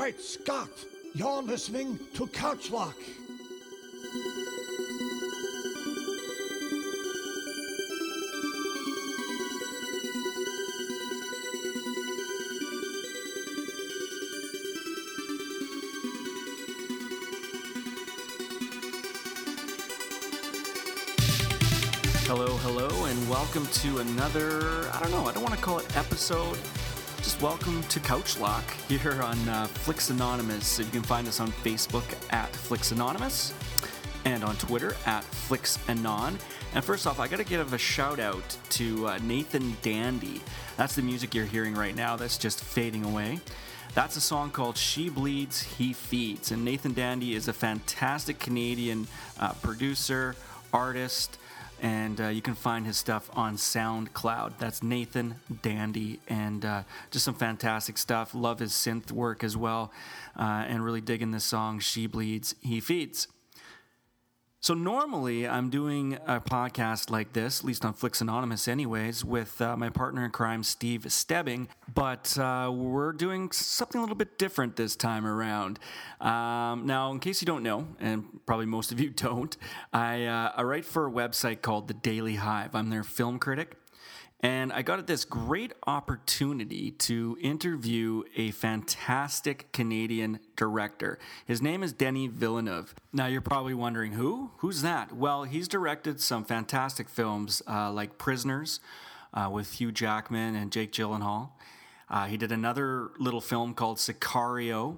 Great Scott! You're listening to Couchlock. Hello, hello, and welcome to another, I don't know, I don't want to call it episode. Just welcome to Couchlock here on uh, Flicks Anonymous. So you can find us on Facebook at Flicks Anonymous and on Twitter at Flicks Anon. And first off, I got to give a shout out to uh, Nathan Dandy. That's the music you're hearing right now that's just fading away. That's a song called She Bleeds, He Feeds. And Nathan Dandy is a fantastic Canadian uh, producer, artist, and uh, you can find his stuff on SoundCloud. That's Nathan Dandy, and uh, just some fantastic stuff. Love his synth work as well, uh, and really digging this song, She Bleeds, He Feeds. So normally I'm doing a podcast like this, at least on Flicks Anonymous, anyways, with uh, my partner in crime, Steve Stebbing. But uh, we're doing something a little bit different this time around. Um, now, in case you don't know, and probably most of you don't, I, uh, I write for a website called The Daily Hive. I'm their film critic. And I got this great opportunity to interview a fantastic Canadian director. His name is Denis Villeneuve. Now, you're probably wondering who? Who's that? Well, he's directed some fantastic films uh, like Prisoners uh, with Hugh Jackman and Jake Gyllenhaal. Uh, he did another little film called Sicario,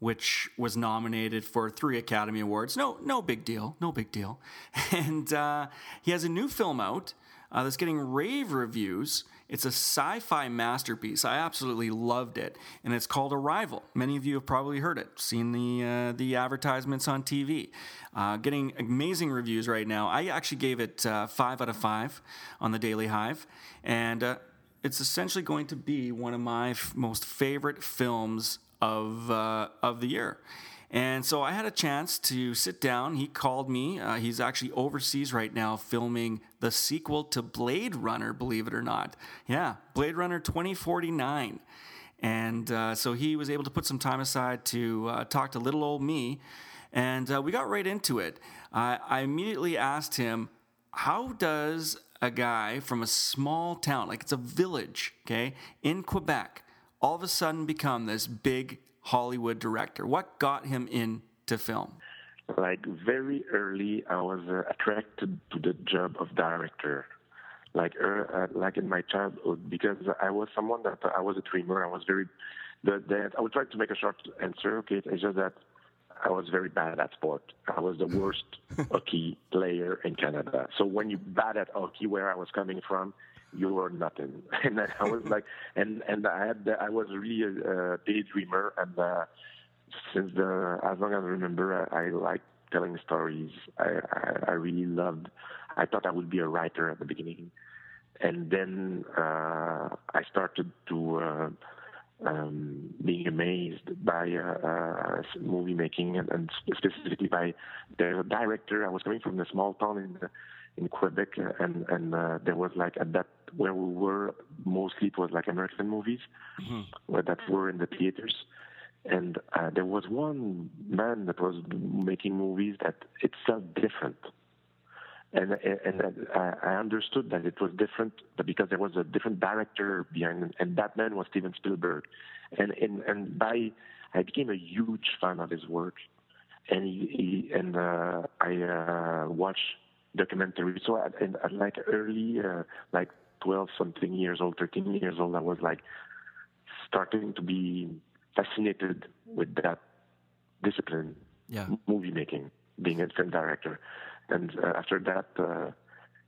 which was nominated for three Academy Awards. No, no big deal. No big deal. And uh, he has a new film out uh, that's getting rave reviews. It's a sci fi masterpiece. I absolutely loved it. And it's called Arrival. Many of you have probably heard it, seen the, uh, the advertisements on TV. Uh, getting amazing reviews right now. I actually gave it uh, five out of five on the Daily Hive. And uh, it's essentially going to be one of my f- most favorite films of, uh, of the year. And so I had a chance to sit down. He called me. Uh, he's actually overseas right now filming the sequel to Blade Runner, believe it or not. Yeah, Blade Runner 2049. And uh, so he was able to put some time aside to uh, talk to little old me. And uh, we got right into it. I immediately asked him, How does a guy from a small town, like it's a village, okay, in Quebec, all of a sudden become this big Hollywood director? What got him into film? Like very early, I was uh, attracted to the job of director. Like uh, like in my childhood, because I was someone that I was a dreamer. I was very the, the I would try to make a short answer. Okay, it's just that I was very bad at sport. I was the worst hockey player in Canada. So when you bad at hockey, where I was coming from, you were nothing. And I was like, and and I had I was really a, a daydreamer, and uh, since the as long as I remember, I, I liked telling stories. I, I I really loved. I thought I would be a writer at the beginning, and then uh, I started to. Uh, um, being amazed by uh, uh, movie making and, and, specifically by the director. I was coming from a small town in in Quebec, and and uh, there was like at that where we were mostly it was like American movies mm-hmm. where that were in the theaters. And uh, there was one man that was making movies that it felt different, and and I understood that it was different because there was a different director behind, it, and that man was Steven Spielberg, and and and by I became a huge fan of his work, and he, he and uh, I uh, watched documentary. So at, at like early, uh, like 12 something years old, 13 years old, I was like starting to be fascinated with that discipline, yeah. movie making, being a film director. And uh, after that, uh,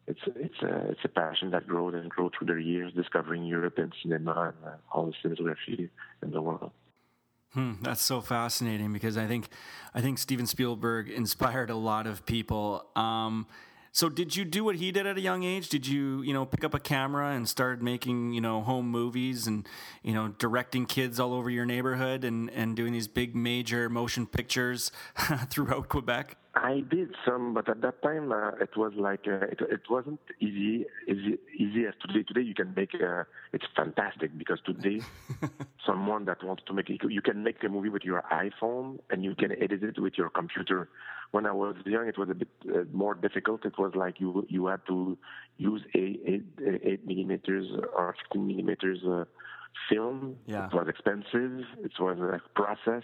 it's it's a it's a passion that grows and grows through the years, discovering European cinema and uh, all the cinematography in the world. Hmm, that's so fascinating because I think I think Steven Spielberg inspired a lot of people. Um, so did you do what he did at a young age? Did you, you know, pick up a camera and start making, you know, home movies and, you know, directing kids all over your neighborhood and, and doing these big major motion pictures throughout Quebec? I did some, but at that time uh, it was like uh, it, it wasn't easy, easy easy as today. Today you can make uh, it's fantastic because today someone that wants to make you can make a movie with your iPhone and you can edit it with your computer. When I was young, it was a bit uh, more difficult. It was like you you had to use a eight, eight millimeters or fifteen millimeters uh, film. Yeah. It was expensive. It was a process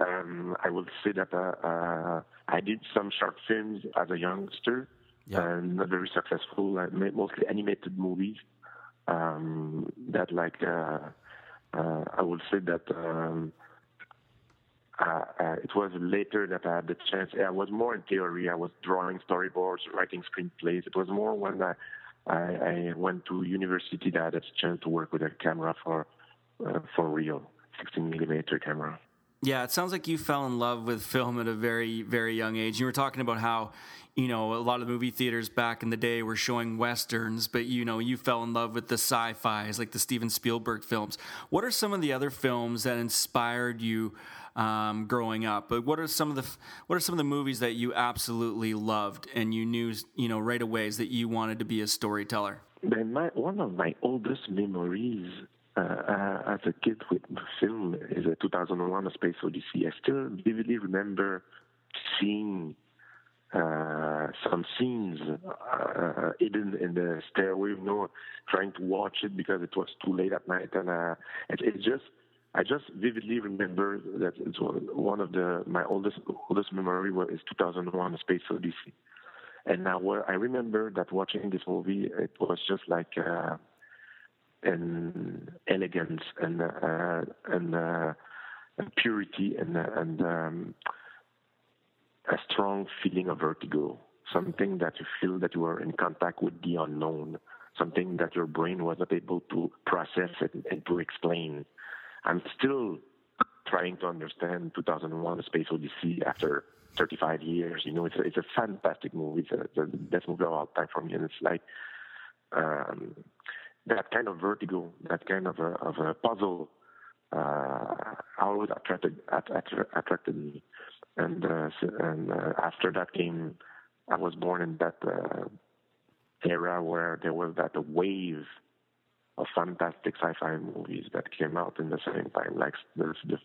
um, I will say that uh, uh, I did some short films as a youngster, Yeah. and not very successful. I made mostly animated movies. Um, that like uh, uh, I will say that um, uh, uh, it was later that I had the chance. I was more in theory. I was drawing storyboards, writing screenplays. It was more when I, I, I went to university that I had a chance to work with a camera for uh, for real, 16 millimeter camera. Yeah, it sounds like you fell in love with film at a very, very young age. You were talking about how, you know, a lot of the movie theaters back in the day were showing westerns, but you know, you fell in love with the sci-fi's, like the Steven Spielberg films. What are some of the other films that inspired you um, growing up? But what are some of the what are some of the movies that you absolutely loved and you knew, you know, right away is that you wanted to be a storyteller? My, one of my oldest memories uh, uh, as a kid with film 2001: A Space Odyssey. I still vividly remember seeing uh, some scenes uh, hidden in the stairway, you know, trying to watch it because it was too late at night, and uh, it, it just. I just vividly remember that it's one of the my oldest oldest memory was is 2001: A Space Odyssey, and now I remember that watching this movie, it was just like uh, an elegance and uh, and uh, and purity and and um, a strong feeling of vertigo. Something that you feel that you are in contact with the unknown. Something that your brain was not able to process and, and to explain. I'm still trying to understand 2001: A Space Odyssey after 35 years. You know, it's a, it's a fantastic movie. It's, a, it's the best movie of all time for me, and it's like um, that kind of vertigo, that kind of a, of a puzzle, uh, always attracted att, attracted me. And uh, and uh, after that came, I was born in that uh, era where there was that wave of fantastic sci-fi movies that came out in the same time, like the, the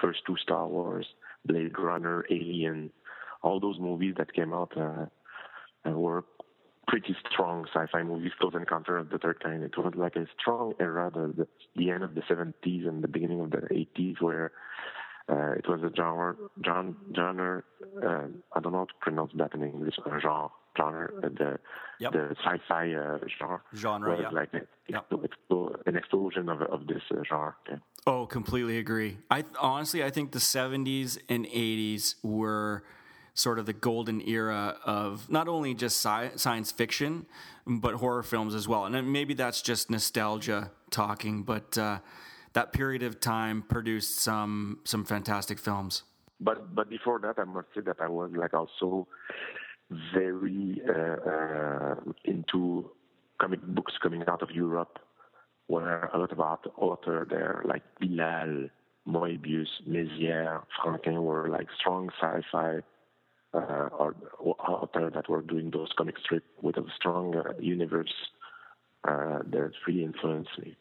first two Star Wars, Blade Runner, Alien, all those movies that came out uh, were pretty strong sci-fi movies. Close Encounter of the Third Kind. It was like a strong era, the, the, end of the 70s and the beginning of the 80s, where uh, it was a genre, genre, genre uh, I don't know how to pronounce that in English, genre, genre, uh, the, Yep. the sci-fi uh, genre. Genre, yeah. like a, Yep. an explosion of, of this uh, genre. Yeah. Oh, completely agree. I honestly, I think the '70s and '80s were sort of the golden era of not only just sci- science fiction, but horror films as well. And maybe that's just nostalgia talking, but uh, that period of time produced some some fantastic films. But but before that, I must say that I was like also very uh, uh, into comic books coming out of Europe, where a lot of art author there like Bilal, Moebius, Mézières, Franquin were like strong sci-fi uh, art, author that were doing those comic strips with a strong universe uh, that really influenced me.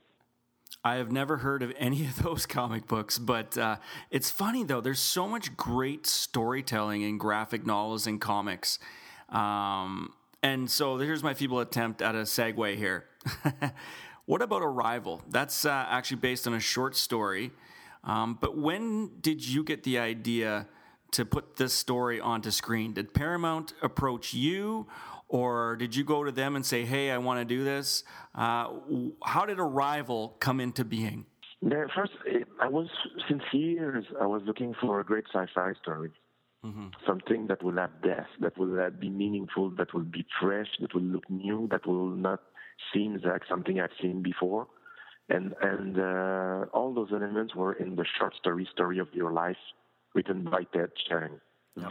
I have never heard of any of those comic books, but uh, it's funny though. There's so much great storytelling in graphic novels and comics. Um, and so here's my feeble attempt at a segue here. what about Arrival? That's uh, actually based on a short story. Um, but when did you get the idea to put this story onto screen? Did Paramount approach you, or did you go to them and say, "Hey, I want to do this"? Uh, how did Arrival come into being? There, first, I was since years I was looking for a great sci-fi story, something that will have depth, that will uh, be meaningful, that will be fresh, that will look new, that will not seem like something I've seen before, and and uh, all those elements were in the short story "Story of Your Life," written by Ted Chiang.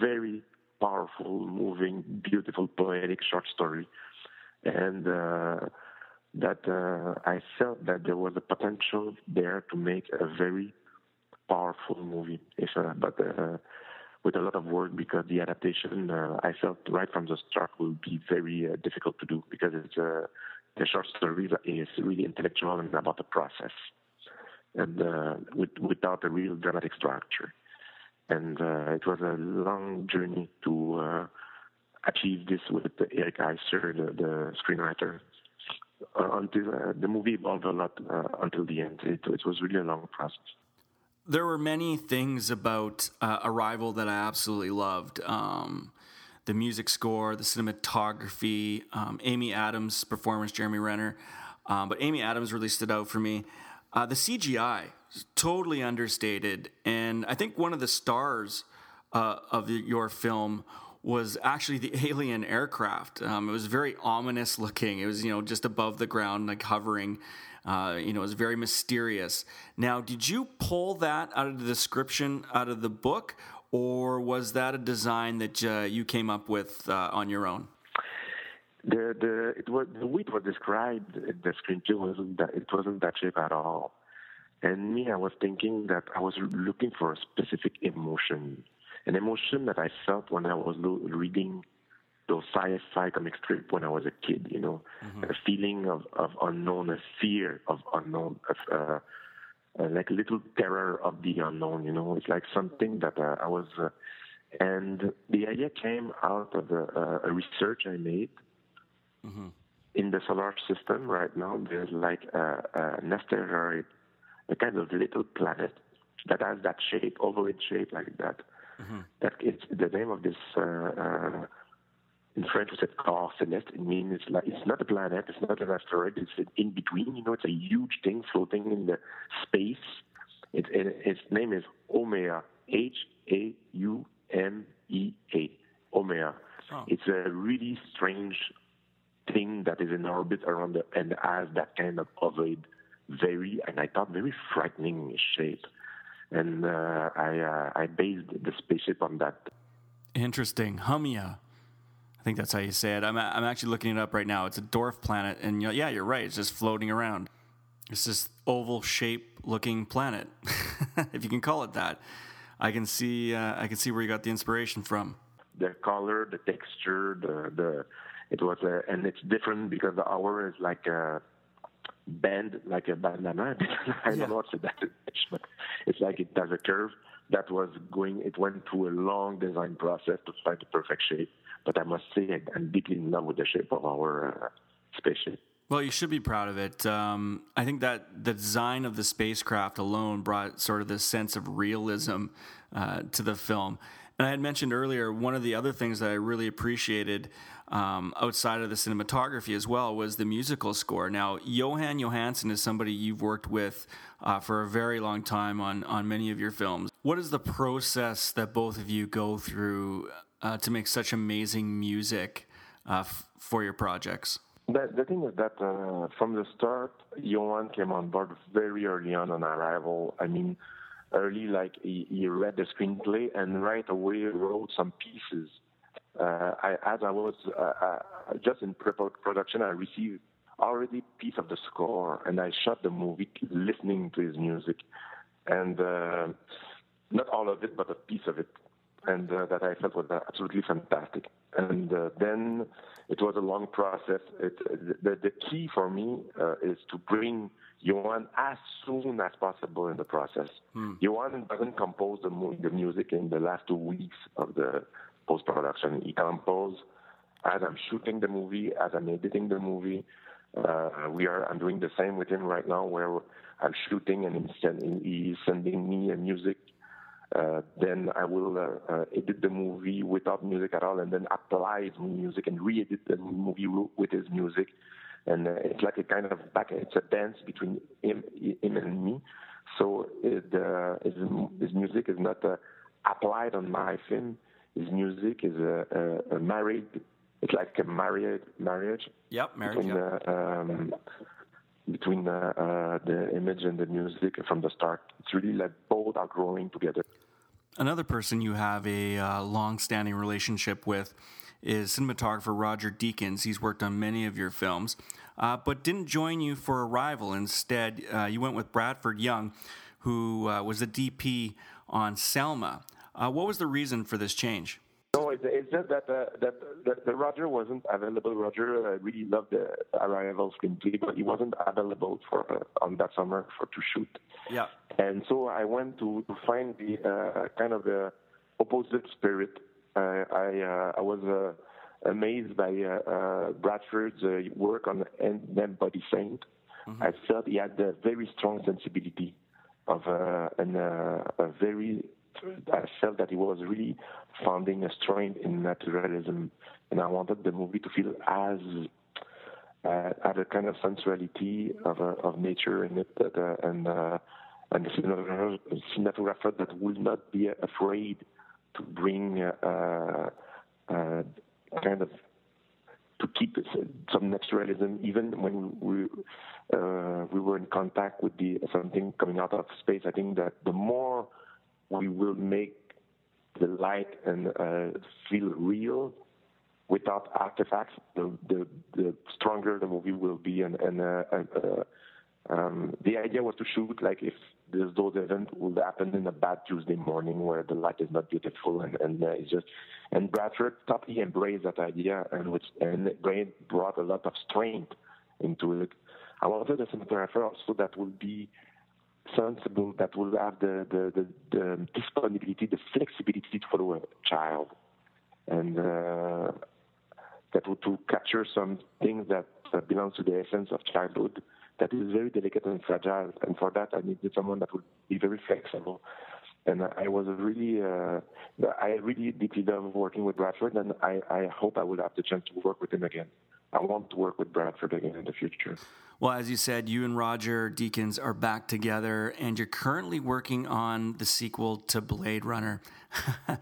Very powerful, moving, beautiful, poetic short story, and. Uh, that uh, I felt that there was a potential there to make a very powerful movie. If, uh, but uh, with a lot of work because the adaptation uh, I felt right from the start will be very uh, difficult to do because it's uh, the short story is really intellectual and about the process, and uh, with, without a real dramatic structure. And uh, it was a long journey to uh, achieve this with Eric Heisserer, the, the screenwriter. until the movie evolved a lot until the end. It, it was really a long process there were many things about uh, Arrival that I absolutely loved. Um, the music score, the cinematography, um, Amy Adams' performance, Jeremy Renner. Um, but Amy Adams really stood out for me. Uh, the CGI totally understated, and I think one of the stars uh, of the, your film was actually the alien aircraft. Um, it was very ominous looking. It was you know just above the ground, like hovering. Uh, you know, it was very mysterious. Now, did you pull that out of the description out of the book, or was that a design that uh, you came up with uh, on your own? The the it was the way it was described in the screenplay wasn't that it wasn't that shape at all. And me, I was thinking that I was looking for a specific emotion, an emotion that I felt when I was reading those sci-fi comic strip when I was a kid. You know, mm-hmm. a feeling of, of unknown, a fear of unknown, of, uh, uh, like a little terror of the unknown. You know, it's like something that uh, I was, uh, and the idea came out of a, uh, a research I made. Mm-hmm. In the solar system right now, there's like a, an asteroid, a kind of little planet that has that shape, ovoid shape like that. Mm-hmm. That it's the name of this uh, in French we said celeste. It means it's like it's not a planet, it's not an asteroid, it's in between. You know, it's a huge thing floating in the space. It, it, its name is Haumea, H A U M E A, Haumea. Oh. It's a really strange thing that is in orbit around the and has that kind of ovoid, very and I thought very frightening shape. And uh, I uh, I based the spaceship on that. Interesting, Haumea. I think that's how you say it. I'm, I'm actually looking it up right now. It's a dwarf planet, and yeah, you're right. It's just floating around. It's this oval shape looking planet, if you can call it that. I can see uh, I can see where you got the inspiration from. The color, the texture, the the it was a, and it's different because the hour is like a bend like a banana. I don't yeah. know what's that, but it's like it has a curve that was going. It went through a long design process to find the perfect shape. But I must say, I'm deeply in love with the shape of our uh, spaceship. Well, you should be proud of it. Um, I think that the design of the spacecraft alone brought sort of this sense of realism uh, to the film. And I had mentioned earlier, one of the other things that I really appreciated um, outside of the cinematography as well was the musical score. Now, Jóhann Jóhannsson is somebody you've worked with uh, for a very long time on, on many of your films. What is the process that both of you go through uh, to make such amazing music uh, f- for your projects? The, the thing is that uh, from the start, Johan came on board very early on on arrival. I mean, early, like he, he read the screenplay and right away wrote some pieces. Uh, I, as I was uh, uh, just in pre production, I received already piece of the score, and I shot the movie listening to his music, and uh, not all of it, but a piece of it and uh, that I felt was absolutely fantastic. And uh, then it was a long process. It, the, the key for me uh, is to bring Jóhann as soon as possible in the process. Hmm. Jóhann doesn't compose the, mu- the music in the last two weeks of the post production. He composes as I'm shooting the movie, as I'm editing the movie. Uh, we are. I'm doing the same with him right now, where I'm shooting and he's sending, he's sending me a music uh, then I will uh, uh, edit the movie without music at all, and then apply his music and re-edit the movie with his music. And uh, it's like a kind of back. It's a dance between him, him and me. So it, uh, his, his music is not applied on my film. His music is a, a, a married. It's like a married Marriage. Yep, marriage. Between, yep. Um, between uh, uh, the image and the music from the start. It's really like both are growing together. Another person you have a uh, long standing relationship with is cinematographer Roger Deakins. He's worked on many of your films, uh, but didn't join you for Arrival. Instead, uh, you went with Bradford Young, who uh, was the DP on Selma. Uh, what was the reason for this change? No, it's, it's just that, uh, that, that the Roger wasn't available. Roger uh, really loved the Arrival screenplay, but he wasn't available for uh, on that summer for to shoot. Yeah. And so I went to, to find the uh, kind of the opposite spirit. Uh, I uh, I was uh, amazed by Bradford's uh, work on Ant-Man Body Saint. Mm-hmm. I felt he had a very strong sensibility of uh, and uh, a very I felt that he was really founding a strength in naturalism, and I wanted the movie to feel as uh, a kind of sensuality of uh, of nature in it, that, uh, and uh, and the cinematographer that would not be afraid to bring uh, uh, kind of to keep some naturalism, even when we uh, we were in contact with the something coming out of space. I think that the more we will make the light and uh, feel real without artifacts, the, the, the stronger the movie will be. And, and uh, uh, um, the idea was to shoot like if this, those events would happen in a bad Tuesday morning where the light is not beautiful and, and uh, it's just and Bradford totally embraced that idea and which and brought a lot of strength into it. I wanted a cinematographer also that would be sensible, that will have the, the, the, the disponibility, the flexibility to follow a child, and uh, that would to capture some things that uh, belong to the essence of childhood that is very delicate and fragile. And for that, I needed someone that would be very flexible. And I was really, uh, I really deeply love working with Bradford, and I, I hope I will have the chance to work with him again. I want to work with Bradford again in the future. Well, as you said, you and Roger Deakins are back together, and you're currently working on the sequel to Blade Runner.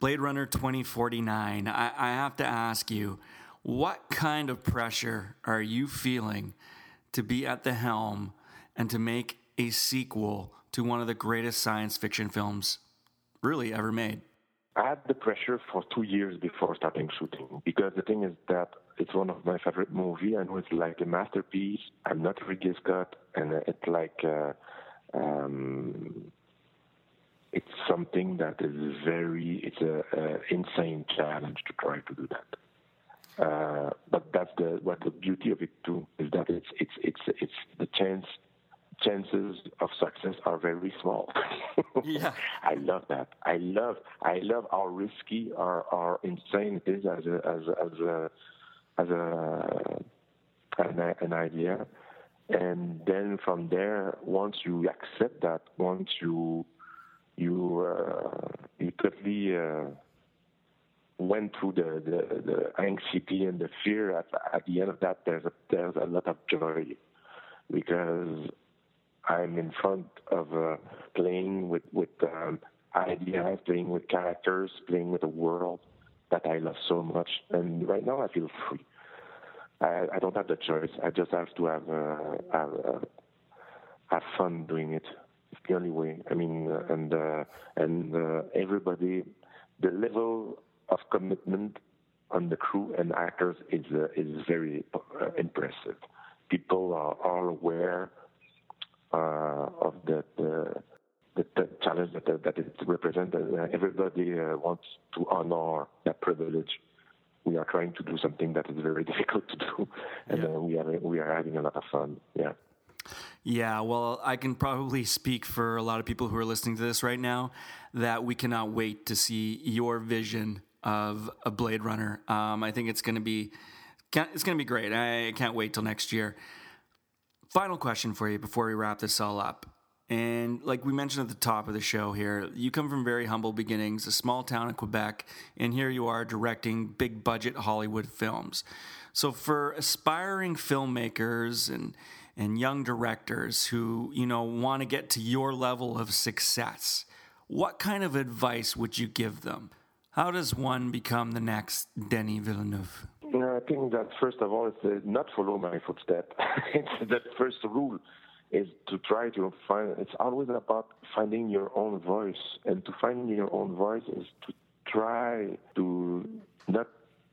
Blade Runner 2049. I, I have to ask you, what kind of pressure are you feeling to be at the helm and to make a sequel to one of the greatest science fiction films really ever made? I had the pressure for two years before starting shooting because the thing is that it's one of my favorite movie and it's like a masterpiece. I'm not Ridley Scott, and it's like uh, um, it's something that is very it's a, a, insane challenge to try to do that. Uh, but that's the what the beauty of it too is that it's it's it's it's the chance chances of success are very small. yeah. I love that. I love I love how risky or, or insane it is as a as a, as a as a an, an idea, and then from there, once you accept that, once you you uh, you totally uh, went through the, the, the anxiety and the fear, at, at the end of that, there's a, there's a lot of joy because I'm in front of uh, playing with with um, ideas, playing with characters, playing with a world that I love so much. And right now, I feel free. I, I don't have the choice. I just have to have uh, have, uh, have fun doing it. It's the only way. I mean, uh, and uh, and uh, everybody, the level of commitment on the crew and actors is uh, is very uh, impressive. People are all aware of the, the, the, challenge that, that it represents. Uh, everybody uh, wants to honor that privilege. We are trying to do something that is very difficult to do, and yeah. we are we are having a lot of fun. Yeah. Yeah, well, I can probably speak for a lot of people who are listening to this right now that we cannot wait to see your vision of a Blade Runner. Um, I think it's going to be it's going to be great. I can't wait till next year. Final question for you before we wrap this all up. And like we mentioned at the top of the show here, you come from very humble beginnings, a small town in Quebec, and here you are directing big budget Hollywood films. So for aspiring filmmakers and and young directors who, you know, want to get to your level of success, what kind of advice would you give them? How does one become the next Denis Villeneuve? I think that first of all, it's uh, not follow my footsteps. it's that first rule is to try to find. It's always about finding your own voice, and to find your own voice is to try to not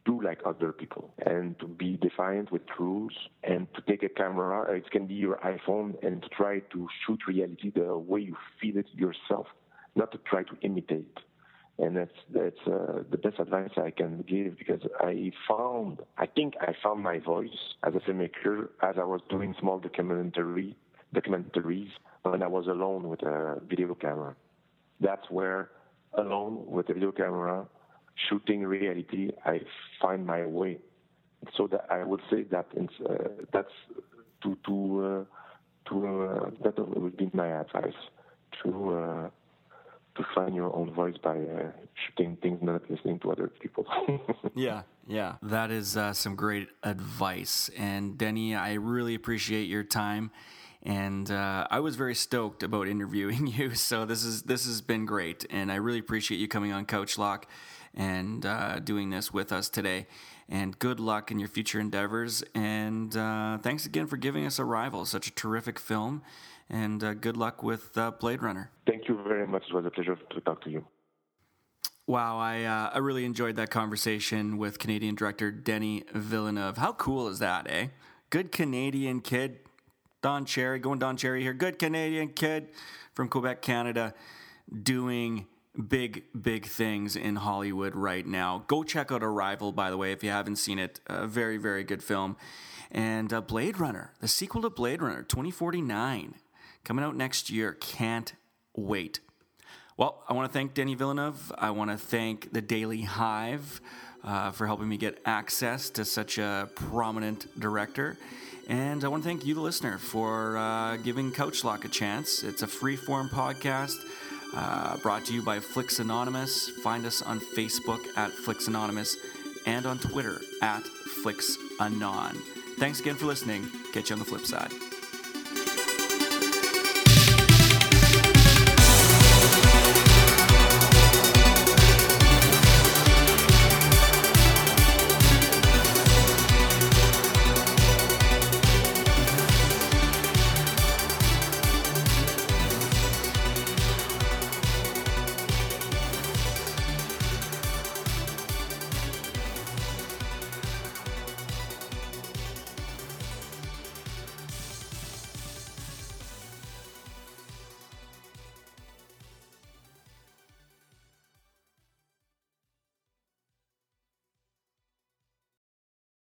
do like other people and to be defiant with rules and to take a camera it can be your iphone and to try to shoot reality the way you feel it yourself not to try to imitate and that's that's uh, the best advice I can give because I found I think I found my voice as a filmmaker as I was doing small documentary documentaries when I was alone with a video camera. That's where alone with a video camera shooting reality I find my way. So that I would say that uh, that's to to uh, to uh, that would be my advice to uh, to find your own voice by uh, shooting things, not listening to other people. yeah, yeah, that is uh, some great advice. And Denny, I really appreciate your time, and uh, I was very stoked about interviewing you. So this is this has been great, and I really appreciate you coming on Couch Lock and uh, doing this with us today. And good luck in your future endeavors. And uh, thanks again for giving us Arrival, such a terrific film and uh, good luck with uh, Blade Runner. Thank you very much. It was a pleasure to talk to you. Wow, I uh, I really enjoyed that conversation with Canadian director Denny Villeneuve. How cool is that, eh? Good Canadian kid, Don Cherry, going Don Cherry here. Good Canadian kid from Quebec, Canada, doing big, big things in Hollywood right now. Go check out Arrival, by the way, if you haven't seen it. A very, very good film. And uh, Blade Runner, the sequel to Blade Runner, 2049 coming out next year. Can't wait. Well, I want to thank Denny Villeneuve. I want to thank the Daily Hive uh, for helping me get access to such a prominent director. And I want to thank you, the listener, for uh, giving Couch Lock a chance. It's a free form podcast uh, brought to you by Flix Anonymous. Find us on Facebook at Flix Anonymous and on Twitter at Flix Anon. Thanks again for listening. Catch you on the flip side.